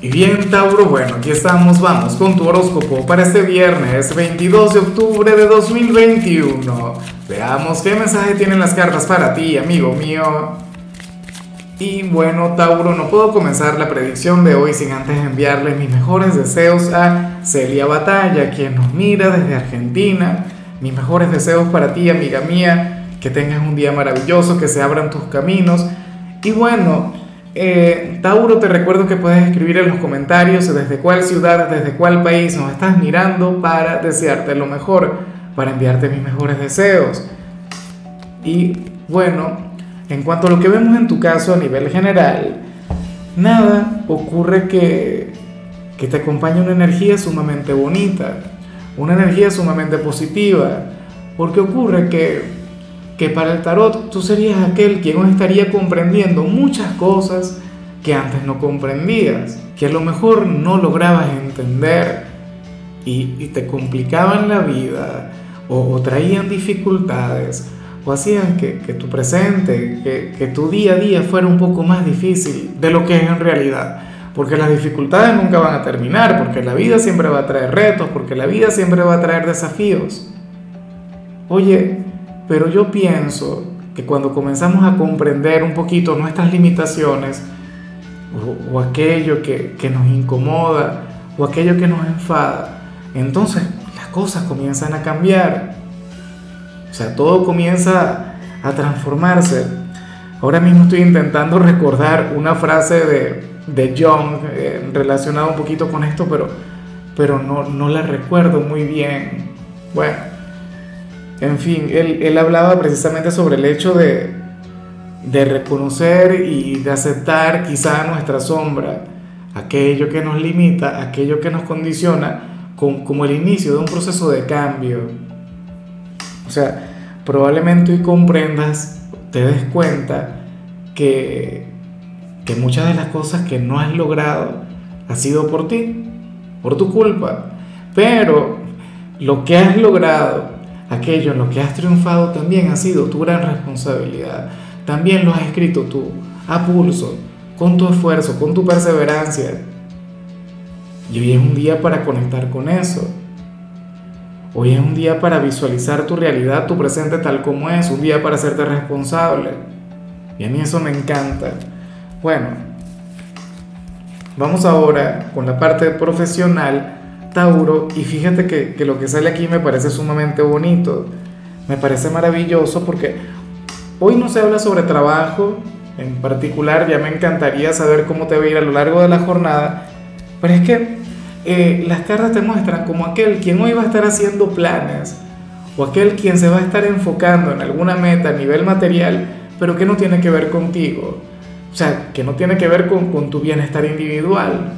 Y bien, Tauro, bueno, aquí estamos, vamos con tu horóscopo para este viernes 22 de octubre de 2021. Veamos qué mensaje tienen las cartas para ti, amigo mío. Y bueno, Tauro, no puedo comenzar la predicción de hoy sin antes enviarle mis mejores deseos a Celia Batalla, quien nos mira desde Argentina. Mis mejores deseos para ti, amiga mía, que tengas un día maravilloso, que se abran tus caminos. Y bueno, eh, Tauro, te recuerdo que puedes escribir en los comentarios desde cuál ciudad, desde cuál país nos estás mirando para desearte lo mejor, para enviarte mis mejores deseos. Y bueno, en cuanto a lo que vemos en tu caso a nivel general, nada, ocurre que, que te acompaña una energía sumamente bonita, una energía sumamente positiva, porque ocurre que que para el tarot tú serías aquel quien hoy estaría comprendiendo muchas cosas que antes no comprendías, que a lo mejor no lograbas entender y, te complicaban la vida o, traían dificultades o hacían que, tu presente, que, que tu día a día fuera un poco más difícil de lo que es en realidad. Porque las dificultades nunca van a terminar, porque la vida siempre va a traer retos, porque la vida siempre va a traer desafíos. Oye, pero yo pienso que cuando comenzamos a comprender un poquito nuestras limitaciones, o, aquello que, nos incomoda, o aquello que nos enfada, entonces las cosas comienzan a cambiar. O sea, todo comienza a transformarse. Ahora mismo estoy intentando recordar una frase de, de John eh, relacionada un poquito con esto, pero, pero no, no la recuerdo muy bien. Bueno. En fin, él, hablaba precisamente sobre el hecho de, reconocer y de aceptar quizá nuestra sombra, aquello que nos limita, aquello que nos condiciona, como el inicio de un proceso de cambio. O sea, probablemente hoy comprendas, te des cuenta que, que muchas de las cosas que no has logrado ha sido por ti, por tu culpa. Pero lo que has logrado aquello en lo que has triunfado también ha sido tu gran responsabilidad. También lo has escrito tú, a pulso, con tu esfuerzo, con tu perseverancia. Y hoy es un día para conectar con eso. Hoy es un día para visualizar tu realidad, tu presente tal como es, un día para hacerte responsable. Y a mí eso me encanta. Bueno, vamos ahora con la parte profesional Tauro, y fíjate que, lo que sale aquí me parece sumamente bonito, me parece maravilloso porque hoy no se habla sobre trabajo en particular, ya me encantaría saber cómo te va a ir a lo largo de la jornada, pero es que eh, las cartas te muestran como aquel quien hoy va a estar haciendo planes o aquel quien se va a estar enfocando en alguna meta a nivel material, pero que no tiene que ver contigo, o sea, que no tiene que ver con, con tu bienestar individual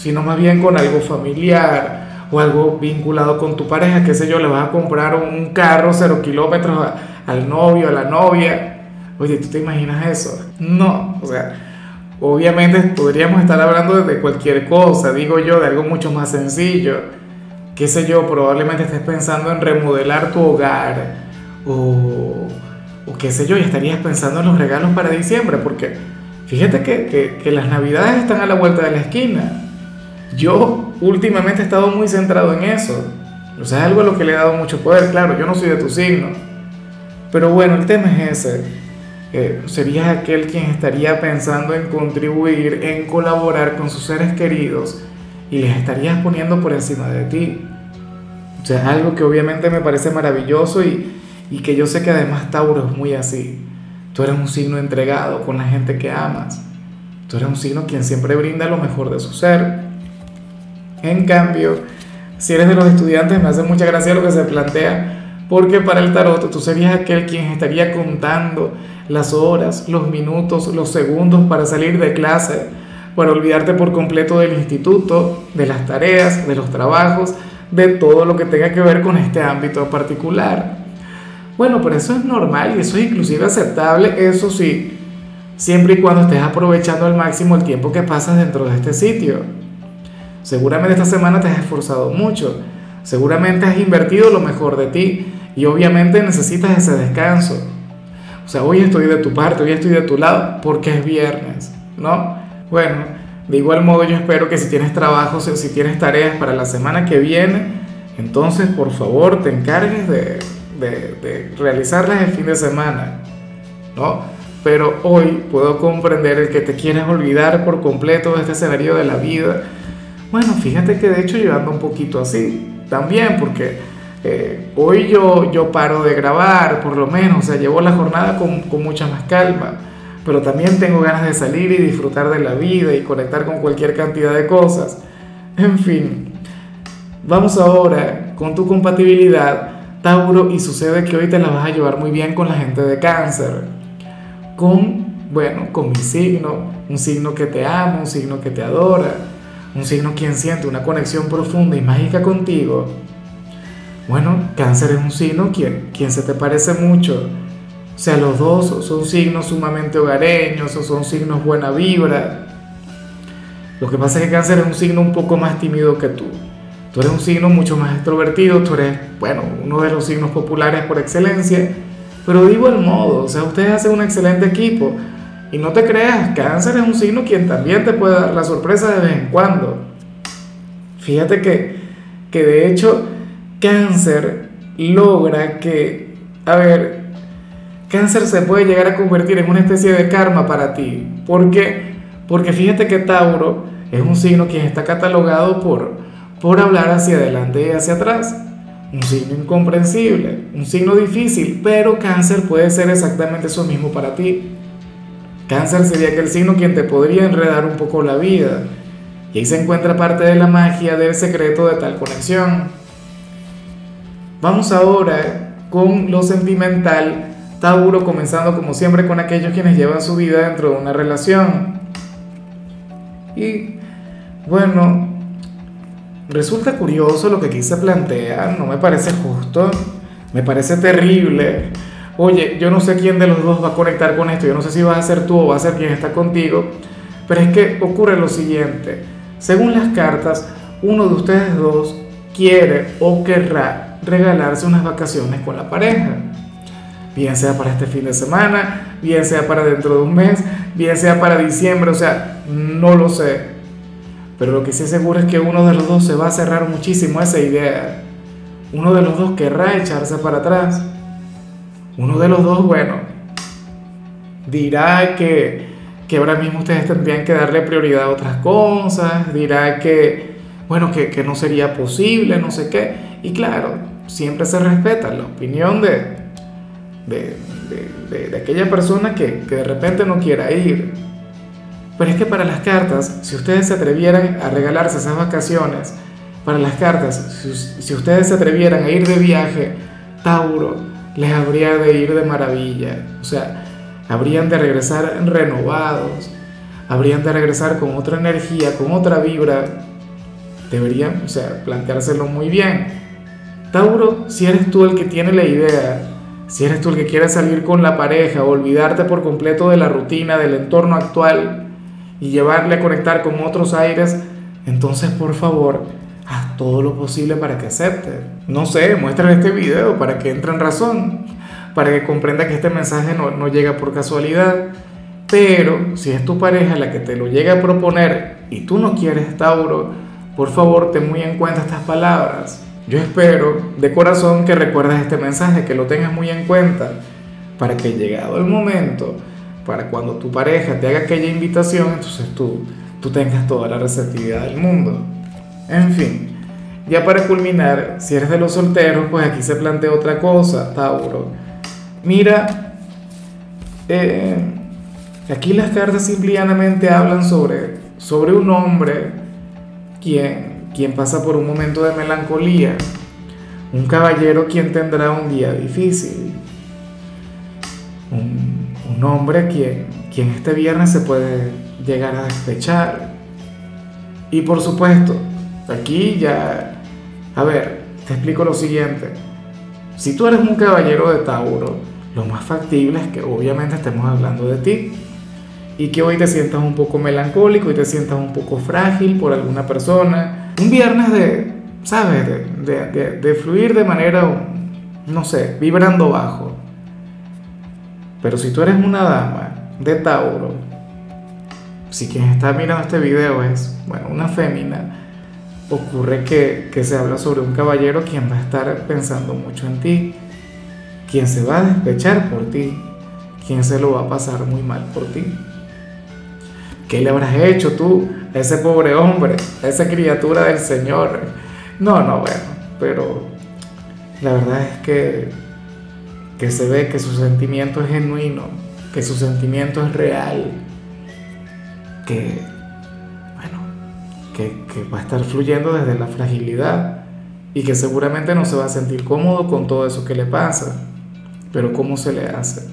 sino más bien con algo familiar o algo vinculado con tu pareja, qué sé yo, le vas a comprar un carro cero kilómetros al novio, a la novia. Oye, ¿tú te imaginas eso? No, o sea, obviamente podríamos estar hablando de cualquier cosa, digo yo, de algo mucho más sencillo. Qué sé yo, probablemente estés pensando en remodelar tu hogar o, o qué sé yo, y estarías pensando en los regalos para diciembre, porque fíjate que, que, que las navidades están a la vuelta de la esquina. Yo últimamente he estado muy centrado en eso. O sea, es algo a lo que le he dado mucho poder. Claro, yo no soy de tu signo. Pero bueno, el tema es ese. Eh, serías aquel quien estaría pensando en contribuir, en colaborar con sus seres queridos y les estarías poniendo por encima de ti. O sea, algo que obviamente me parece maravilloso y, y que yo sé que además Tauro es muy así. Tú eres un signo entregado con la gente que amas. Tú eres un signo quien siempre brinda lo mejor de su ser. En cambio, si eres de los estudiantes, me hace mucha gracia lo que se plantea, porque para el tarot tú serías aquel quien estaría contando las horas, los minutos, los segundos para salir de clase, para olvidarte por completo del instituto, de las tareas, de los trabajos, de todo lo que tenga que ver con este ámbito particular. Bueno, pero eso es normal y eso es inclusive aceptable, eso sí, siempre y cuando estés aprovechando al máximo el tiempo que pasas dentro de este sitio. Seguramente esta semana te has esforzado mucho, seguramente has invertido lo mejor de ti y obviamente necesitas ese descanso. O sea, hoy estoy de tu parte, hoy estoy de tu lado porque es viernes, ¿no? Bueno, De igual modo yo espero que si tienes trabajos, si tienes tareas para la semana que viene, entonces por favor te encargues de, de, de realizarlas el fin de semana, ¿no? Pero hoy puedo comprender el que te quieres olvidar por completo de este escenario de la vida. Bueno, fíjate que de hecho yo ando un poquito así también, porque eh, hoy yo, yo paro de grabar, por lo menos, o sea, llevo la jornada con, con mucha más calma, pero también tengo ganas de salir y disfrutar de la vida y conectar con cualquier cantidad de cosas. En fin, vamos ahora con tu compatibilidad, Tauro, y sucede que hoy te la vas a llevar muy bien con la gente de cáncer, con, bueno, con mi signo, un signo que te ama, un signo que te adora, un signo quien siente una conexión profunda y mágica contigo bueno, cáncer es un signo quien, quien se te parece mucho. O sea, los dos son signos sumamente hogareños o son signos buena vibra. Lo que pasa es que cáncer es un signo un poco más tímido que tú. Tú eres un signo mucho más extrovertido, tú eres, bueno, uno de los signos populares por excelencia. Pero digo el modo, o sea, ustedes hacen un excelente equipo. Y no te creas, cáncer es un signo quien también te puede dar la sorpresa de vez en cuando. Fíjate que, que de hecho cáncer logra que, a ver, cáncer se puede llegar a convertir en una especie de karma para ti. ¿Por qué? Porque fíjate que Tauro es un signo que está catalogado por, por hablar hacia adelante y hacia atrás. Un signo incomprensible, un signo difícil, pero cáncer puede ser exactamente eso mismo para ti. Cáncer sería aquel signo quien te podría enredar un poco la vida. Y ahí se encuentra parte de la magia del secreto de tal conexión. Vamos ahora con lo sentimental, Tauro, comenzando como siempre con aquellos quienes llevan su vida dentro de una relación. Y bueno, resulta curioso lo que aquí se plantea, no me parece justo, me parece terrible. Oye, yo no sé quién de los dos va a conectar con esto, yo no sé si vas a ser tú o va a ser quien está contigo, pero es que ocurre lo siguiente, según las cartas, uno de ustedes dos quiere o querrá regalarse unas vacaciones con la pareja. Bien sea para este fin de semana, bien sea para dentro de un mes, bien sea para diciembre, o sea, no lo sé. Pero lo que sí seguro es que uno de los dos se va a cerrar muchísimo esa idea. Uno de los dos querrá echarse para atrás. Uno de los dos, bueno, dirá que, que ahora mismo ustedes tendrían que darle prioridad a otras cosas, dirá que, bueno, que, que no sería posible, no sé qué. Y claro, siempre se respeta la opinión de, de, aquella persona que, de repente no quiera ir. Pero es que para las cartas, si ustedes se atrevieran a regalarse esas vacaciones, para las cartas, si, ustedes se atrevieran a ir de viaje, Tauro les habría de ir de maravilla. O sea, habrían de regresar renovados, habrían de regresar con otra energía, con otra vibra. Deberían, o sea, planteárselo muy bien. Tauro, si eres tú el que tiene la idea, si eres tú el que quiere salir con la pareja, olvidarte por completo de la rutina, del entorno actual y llevarle a conectar con otros aires, entonces por favor, haz todo lo posible para que acepte. No sé, muéstrale este video para que entre en razón, para que comprenda que este mensaje no, no llega por casualidad. Pero si es tu pareja la que te lo llega a proponer y tú no quieres, Tauro, por favor, ten muy en cuenta estas palabras. Yo espero de corazón que recuerdes este mensaje, que lo tengas muy en cuenta, para que llegado el momento, para cuando tu pareja te haga aquella invitación, entonces tú, tú tengas toda la receptividad del mundo. En fin, ya para culminar, si eres de los solteros, pues aquí se plantea otra cosa, Tauro. Mira, eh, aquí las cartas simplemente hablan sobre, sobre un hombre quien quien pasa por un momento de melancolía, un caballero quien tendrá un día difícil, un, hombre quien, quien este viernes se puede llegar a despechar. Y por supuesto, aquí ya, a ver, te explico lo siguiente. Si tú eres un caballero de Tauro, lo más factible es que obviamente estemos hablando de ti y que hoy te sientas un poco melancólico y te sientas un poco frágil por alguna persona, un viernes de, ¿sabes? De, fluir de manera, no sé, vibrando bajo. Pero si tú eres una dama de Tauro, si quien está mirando este video es, bueno, una fémina, ocurre que, que se habla sobre un caballero quien va a estar pensando mucho en ti, quien se va a despechar por ti, quien se lo va a pasar muy mal por ti. ¿Qué le habrás hecho tú a ese pobre hombre, a esa criatura del Señor? No, no, bueno, pero la verdad es que, que se ve que su sentimiento es genuino, que su sentimiento es real, que, que, va a estar fluyendo desde la fragilidad y que seguramente no se va a sentir cómodo con todo eso que le pasa. Pero ¿cómo se le hace?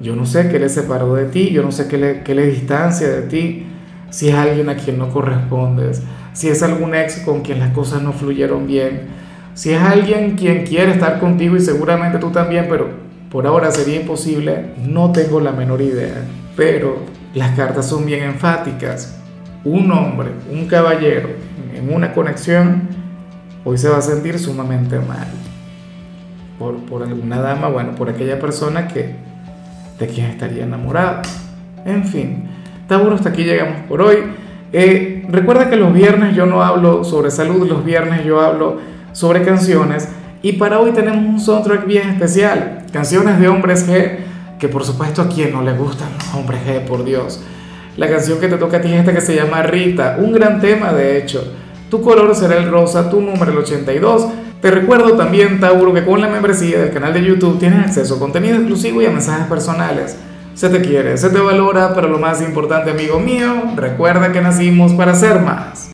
Yo no sé qué le separó de ti, yo no sé qué le, qué le distancia de ti, si es alguien a quien no correspondes, si es algún ex con quien las cosas no fluyeron bien, si es alguien quien quiere estar contigo y seguramente tú también, pero por ahora sería imposible, no tengo la menor idea. Pero las cartas son bien enfáticas. Un hombre, un caballero en una conexión, hoy se va a sentir sumamente mal. Por, por alguna dama, bueno, por aquella persona que, de quien estaría enamorado. En fin, Tauro, hasta aquí llegamos por hoy. Eh, recuerda que los viernes yo no hablo sobre salud, los viernes yo hablo sobre canciones. Y para hoy tenemos un soundtrack bien especial, canciones de hombres G, que por supuesto a quien no le gustan los hombres G, por Dios. La canción que te toca a ti es esta que se llama Rita, un gran tema de hecho. Tu color será el rosa, tu número el 82. Te recuerdo también, Tauro, que con la membresía del canal de YouTube tienes acceso a contenido exclusivo y a mensajes personales. Se te quiere, se te valora, pero lo más importante, amigo mío, recuerda que nacimos para ser más.